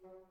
Thank you.